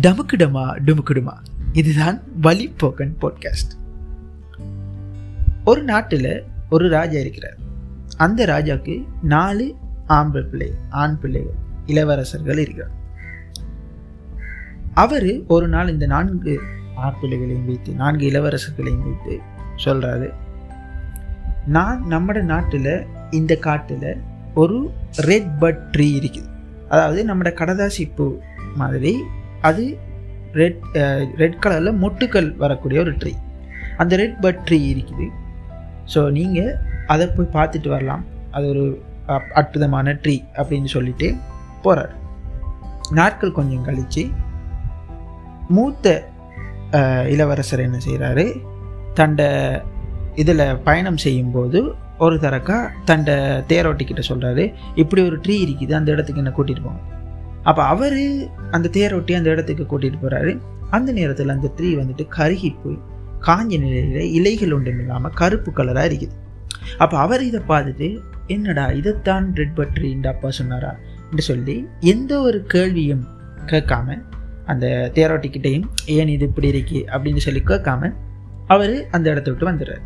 டமுக்குடமா டுமுக்குடுமா. இதுதான் வழிப்போக்கன் பாட்காஸ்ட் ஒரு நாட்டில் ஒரு ராஜா இருக்கிறார். அந்த ராஜாவுக்கு நாலு ஆம்பளை பிள்ளை ஆண் பிள்ளைகள் இளவரசர்கள் இருக்கிறார். அவர் ஒரு நாள் இந்த நான்கு ஆண் பிள்ளைகளையும் வைத்து நான்கு இளவரசர்களையும் வைத்து சொல்கிறாரு நான் நம்ம நாட்டில் இந்த காட்டில் ஒரு ரெட் பட் ட்ரீ இருக்குது. அதாவது நம்மட கடதாசி பூ மாதிரி அது ரெட் ரெட் கலரில் மொட்டுக்கள் வரக்கூடிய ஒரு ட்ரீ அந்த ரெட் பட் ட்ரீ இருக்குது. ஸோ நீங்கள் அதை போய் பார்த்துட்டு வரலாம். அது ஒரு அப்- அற்புதமான ட்ரீ அப்படின்னு சொல்லிட்டு போகிறார் நாட்கள் கொஞ்சம் கழித்து மூத்த இளவரசர் என்ன செய்கிறாரு தண்ட இதில் பயணம் செய்யும்போது ஒரு தரக்கா தண்ட தேரோட்டிக்கிட்ட சொல்கிறாரு இப்படி ஒரு ட்ரீ இருக்குது அந்த இடத்துக்கு என்ன கூட்டிகிட்டு போங்க. அப்போ அவர் அந்த தேரோட்டி அந்த இடத்துக்கு கூட்டிகிட்டு போகிறாரு அந்த நேரத்தில் அந்த ட்ரீ வந்துட்டு கருகி போய் காஞ்ச நிலையில் இலைகள் ஒன்றும் இல்லாமல் கருப்பு கலராக இருக்குது. அப்போ அவர் இதை பார்த்துட்டு என்னடா இதைத்தான் ரெட் பட்ரின்னு அப்பா சொன்னாரா? என்று சொல்லி எந்த ஒரு கேள்வியும் கேட்காம அந்த தேரோட்டிக்கிட்டையும் ஏன் இது இப்படி இருக்கு? அப்படின்னு சொல்லி கேட்காம அவர் அந்த இடத்த விட்டு வந்துடுறார்.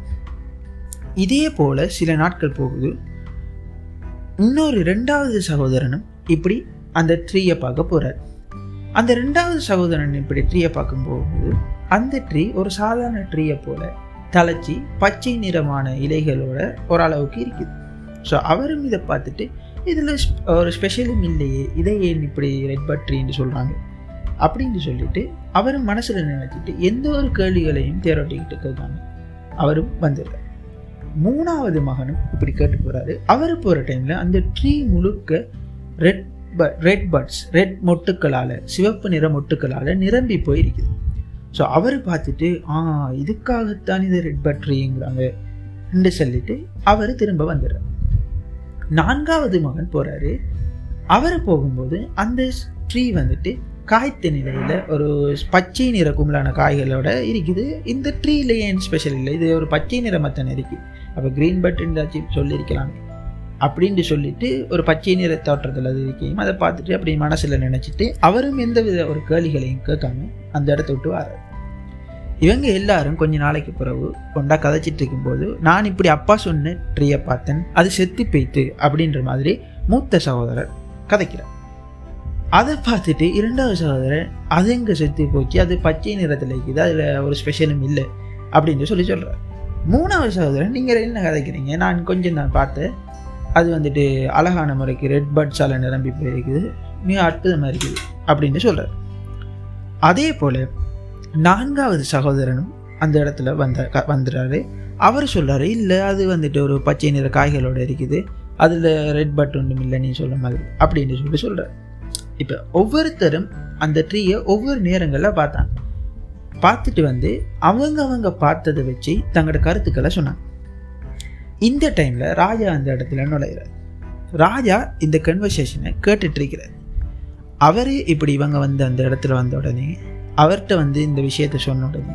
இதே போல சில நாட்கள் போகுது. இன்னொரு ரெண்டாவது சகோதரனும் இப்படி அந்த ட்ரீயை பார்க்க போறார். அந்த ரெண்டாவது சகோதரன் இப்படி ட்ரீயை பார்க்கும்போது அந்த ட்ரீ ஒரு சாதாரண ட்ரீயை போல தழைச்சி பச்சை நிறமான இலைகளோட ஓரளவுக்கு இருக்குது. ஸோ அவரும் இதை பார்த்துட்டு இதில் ஒரு ஸ்பெஷலும் இல்லையே இதை ஏன் இப்படி ரெட் பட் ட்ரீன்னு சொல்கிறாங்க அப்படின்னு சொல்லிட்டு அவரும் மனசில் நினைச்சிட்டு எந்த ஒரு கேள்விகளையும் தேரோட்டிக்கிட்டு இருக்காங்க. அவரும் வந்துடுறார். மூணாவது மகனும் இப்படி கேட்டு போகிறாரு அவர் போகிற டைமில் அந்த ட்ரீ முழுக்க ரெட் ரெட் பட்ஸ் ரெட் மொட்டுக்களால் சிவப்பு நிற மொட்டுக்களால் நிரம்பி போயிருக்குது. ஸோ அவர் பார்த்துட்டு ஆ இதுக்காகத்தான் இது ரெட் பட் ட்ரீங்கிறாங்க என்று சொல்லிட்டு அவர் திரும்ப வந்துடுறார். நான்காவது மகன் போகிறாரு அவர் போகும்போது அந்த ட்ரீ வந்துட்டு காய்த்த நிலையில் ஒரு பச்சை நிற கும்பலான காய்களோட இருக்குது. இந்த ட்ரீலேயே ஏன் ஸ்பெஷல் இல்லை? இது ஒரு பச்சை நிறமத்தான இருக்குது அப்போ க்ரீன் பட் இருந்தாச்சும் சொல்லியிருக்கலாம் அப்படின்ட்டு சொல்லிட்டு ஒரு பச்சை நிற தோற்றத்தில் அது இருக்கையும் அதை பார்த்துட்டு அப்படி மனசில் நினச்சிட்டு அவரும் எந்த வித ஒரு கேள்விகளையும் கேட்காம அந்த இடத்த விட்டு வரார் இவங்க எல்லாரும் கொஞ்ச நாளைக்கு பிறகு கொண்டா கதைச்சிட்டு இருக்கும்போது நான் இப்படி அப்பா சொன்ன ட்ரீயை பார்த்தேன். அது செத்து போய்த்து அப்படின்ற மாதிரி மூத்த சகோதரர் கதைக்கிறார். அதை பார்த்துட்டு இரண்டாவது சகோதரர் அது எங்கே செத்து போச்சு? அது பச்சை நிறத்தில் இருக்குது. அதில் ஒரு ஸ்பெஷலும் இல்லை. அப்படின்னு சொல்லி சொல்கிறார் மூணாவது சகோதரன் நீங்கள் என்ன கதைக்கிறீங்க? நான் கொஞ்சம் தான் பார்த்தேன் அது வந்துட்டு அழகான முறைக்கு ரெட் பட்ஸால் நிரம்பி போயிருக்குது. மிக அற்புதமாக இருக்குது அப்படின்னு சொல்கிறார் அதே போல் நான்காவது சகோதரனும் அந்த இடத்துல வந்த க- வந்துடுறாரு அவர் சொல்கிறாரு இல்லை அது வந்துட்டு ஒரு பச்சை நிற காய்களோடு இருக்குது. அதில் ரெட் பட் ஒன்றும் இல்லை நீ சொல்ல மாதிரி அப்படின்னு சொல்லி சொல்கிறார் இப்போ ஒவ்வொருத்தரும் அந்த ட்ரீயை ஒவ்வொரு நேரங்களில் பார்த்தாங்க. பார்த்துட்டு வந்து அவங்க அவங்க பார்த்ததை வச்சு தங்களோட கருத்துக்களை சொன்னாங்க. இந்த டைமில் ராஜா அந்த இடத்துல நுழைகிறார் ராஜா இந்த கன்வர்சேஷனை கேட்டுட்ருக்கிறார் அவரே இப்படி இவங்க வந்து அந்த இடத்துல வந்த உடனே அவர்கிட்ட வந்து இந்த விஷயத்த சொன்ன உடனே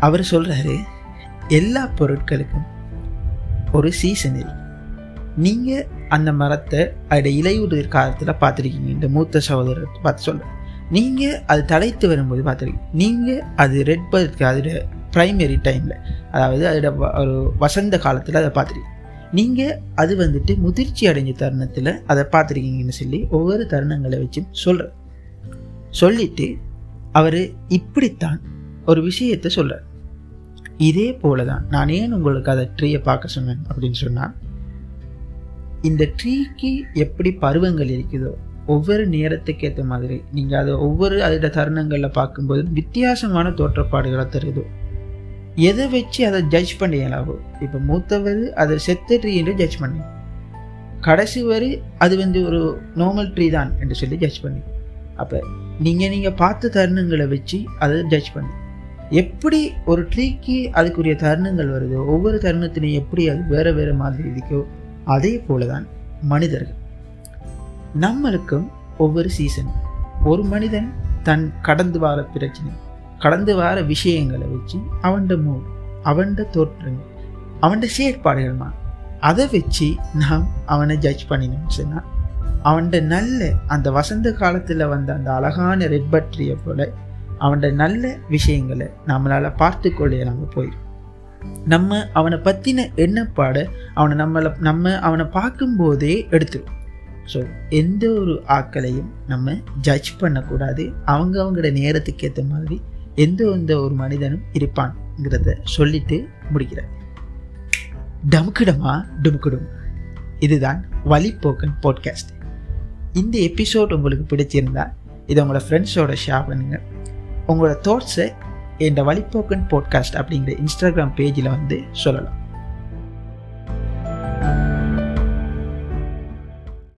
அவர் சொல்கிறாரு எல்லா பொருட்களுக்கும் ஒரு சீசன் இருக்கு நீங்கள் அந்த மரத்தை அதோட இலையுதிர் காலத்தில் பார்த்துருக்கீங்க இந்த மூத்த சகோதரர் பார்த்து சொல்கிறேன் நீங்கள் அது தலைத்து வரும்போது பார்த்துருக்கீங்க நீங்கள் அது ரெட் பர்க்கு அதோட ப்ரைமரி டைமில் அதாவது அதோட வ- ஒரு வசந்த காலத்தில் அதை பார்த்துருக்கீங்க நீங்கள் அது வந்துட்டு முதிர்ச்சி அடைஞ்ச தருணத்தில் அதை பார்த்துருக்கீங்கன்னு சொல்லி ஒவ்வொரு தருணங்களை வச்சு சொல்கிற சொல்லிட்டு அவர் இப்படித்தான் ஒரு விஷயத்தை சொல்கிறார் இதே போல தான் நான் ஏன் உங்களுக்கு அதை ட்ரீயை பார்க்க சொன்னேன் அப்படின்னு சொன்னால் இந்த ட்ரீக்கு எப்படி பருவங்கள் இருக்குதோ ஒவ்வொரு நேரத்துக்கு ஏற்ற மாதிரி நீங்கள் அதை ஒவ்வொரு அதோட தருணங்களில் பார்க்கும்போது வித்தியாசமான தோற்றப்பாடுகளை தருது எதை வச்சு அதை ஜட்ஜ் பண்ணியலாவோ இப்போ மூத்தவர் அதை செத்த ட்ரீ என்று ஜட்ஜ் பண்ணி கடைசி வரை அது வந்து ஒரு நார்மல் ட்ரீ தான் என்று சொல்லி ஜட்ஜ் பண்ணி அப்போ நீங்கள் நீங்கள் பார்த்த தருணங்களை வச்சு அதை ஜட்ஜ் பண்ணி எப்படி ஒரு ட்ரீக்கு அதுக்குரிய தருணங்கள் வருதோ ஒவ்வொரு தருணத்திலையும் எப்படி அது வேறு வேறு மாதிரி இருக்கோ அதே போல தான் மனிதர்கள். நம்மளுக்கும் ஒவ்வொரு சீசன் ஒரு மனிதன் தன் கடந்து வார பிரச்சனை கடந்து வார விஷயங்களை வச்சு அவன்ட மூட் அவன்ட தோற்றங்கள் அவன்ட செயற்பாடுகள்மா அதை வச்சு நாம் அவனை ஜட்ஜ் பண்ணினோம்னு சொன்னால் அவன்ட நல்ல அந்த வசந்த காலத்தில் வந்த அந்த அழகான ரெட் பட்ரியை போல் அவன்ட நல்ல விஷயங்களை நம்மளால் பார்த்து கொள்ளையலாங்க போயிடும் நம்ம அவனை பற்றின எண்ணப்பாடை அவனை நம்மளை நம்ம அவனை பார்க்கும்போதே எடுத்துரும் ஸோ எந்த ஒரு ஆக்களையும் நம்ம ஜட்ஜ் பண்ணக்கூடாது. அவங்க அவங்களோட நேரத்துக்கு ஏற்ற மாதிரி எந்த எந்த ஒரு மனிதனும் இருப்பான்ங்கிறத சொல்லிட்டு முடிக்கிறார் டமுக்கிடமா டுமுக்கிடும் இதுதான் வழிப்போக்கன் பாட்காஸ்ட் இந்த எபிசோட் உங்களுக்கு பிடிச்சிருந்தா இதை உங்களோட ஃப்ரெண்ட்ஸோட ஷேர் பண்ணுங்கள் உங்களோட தாட்ஸை இந்த வழிப்போக்கன் பாட்காஸ்ட் அப்படிங்கிற இன்ஸ்டாகிராம் பேஜில் வந்து சொல்லலாம்.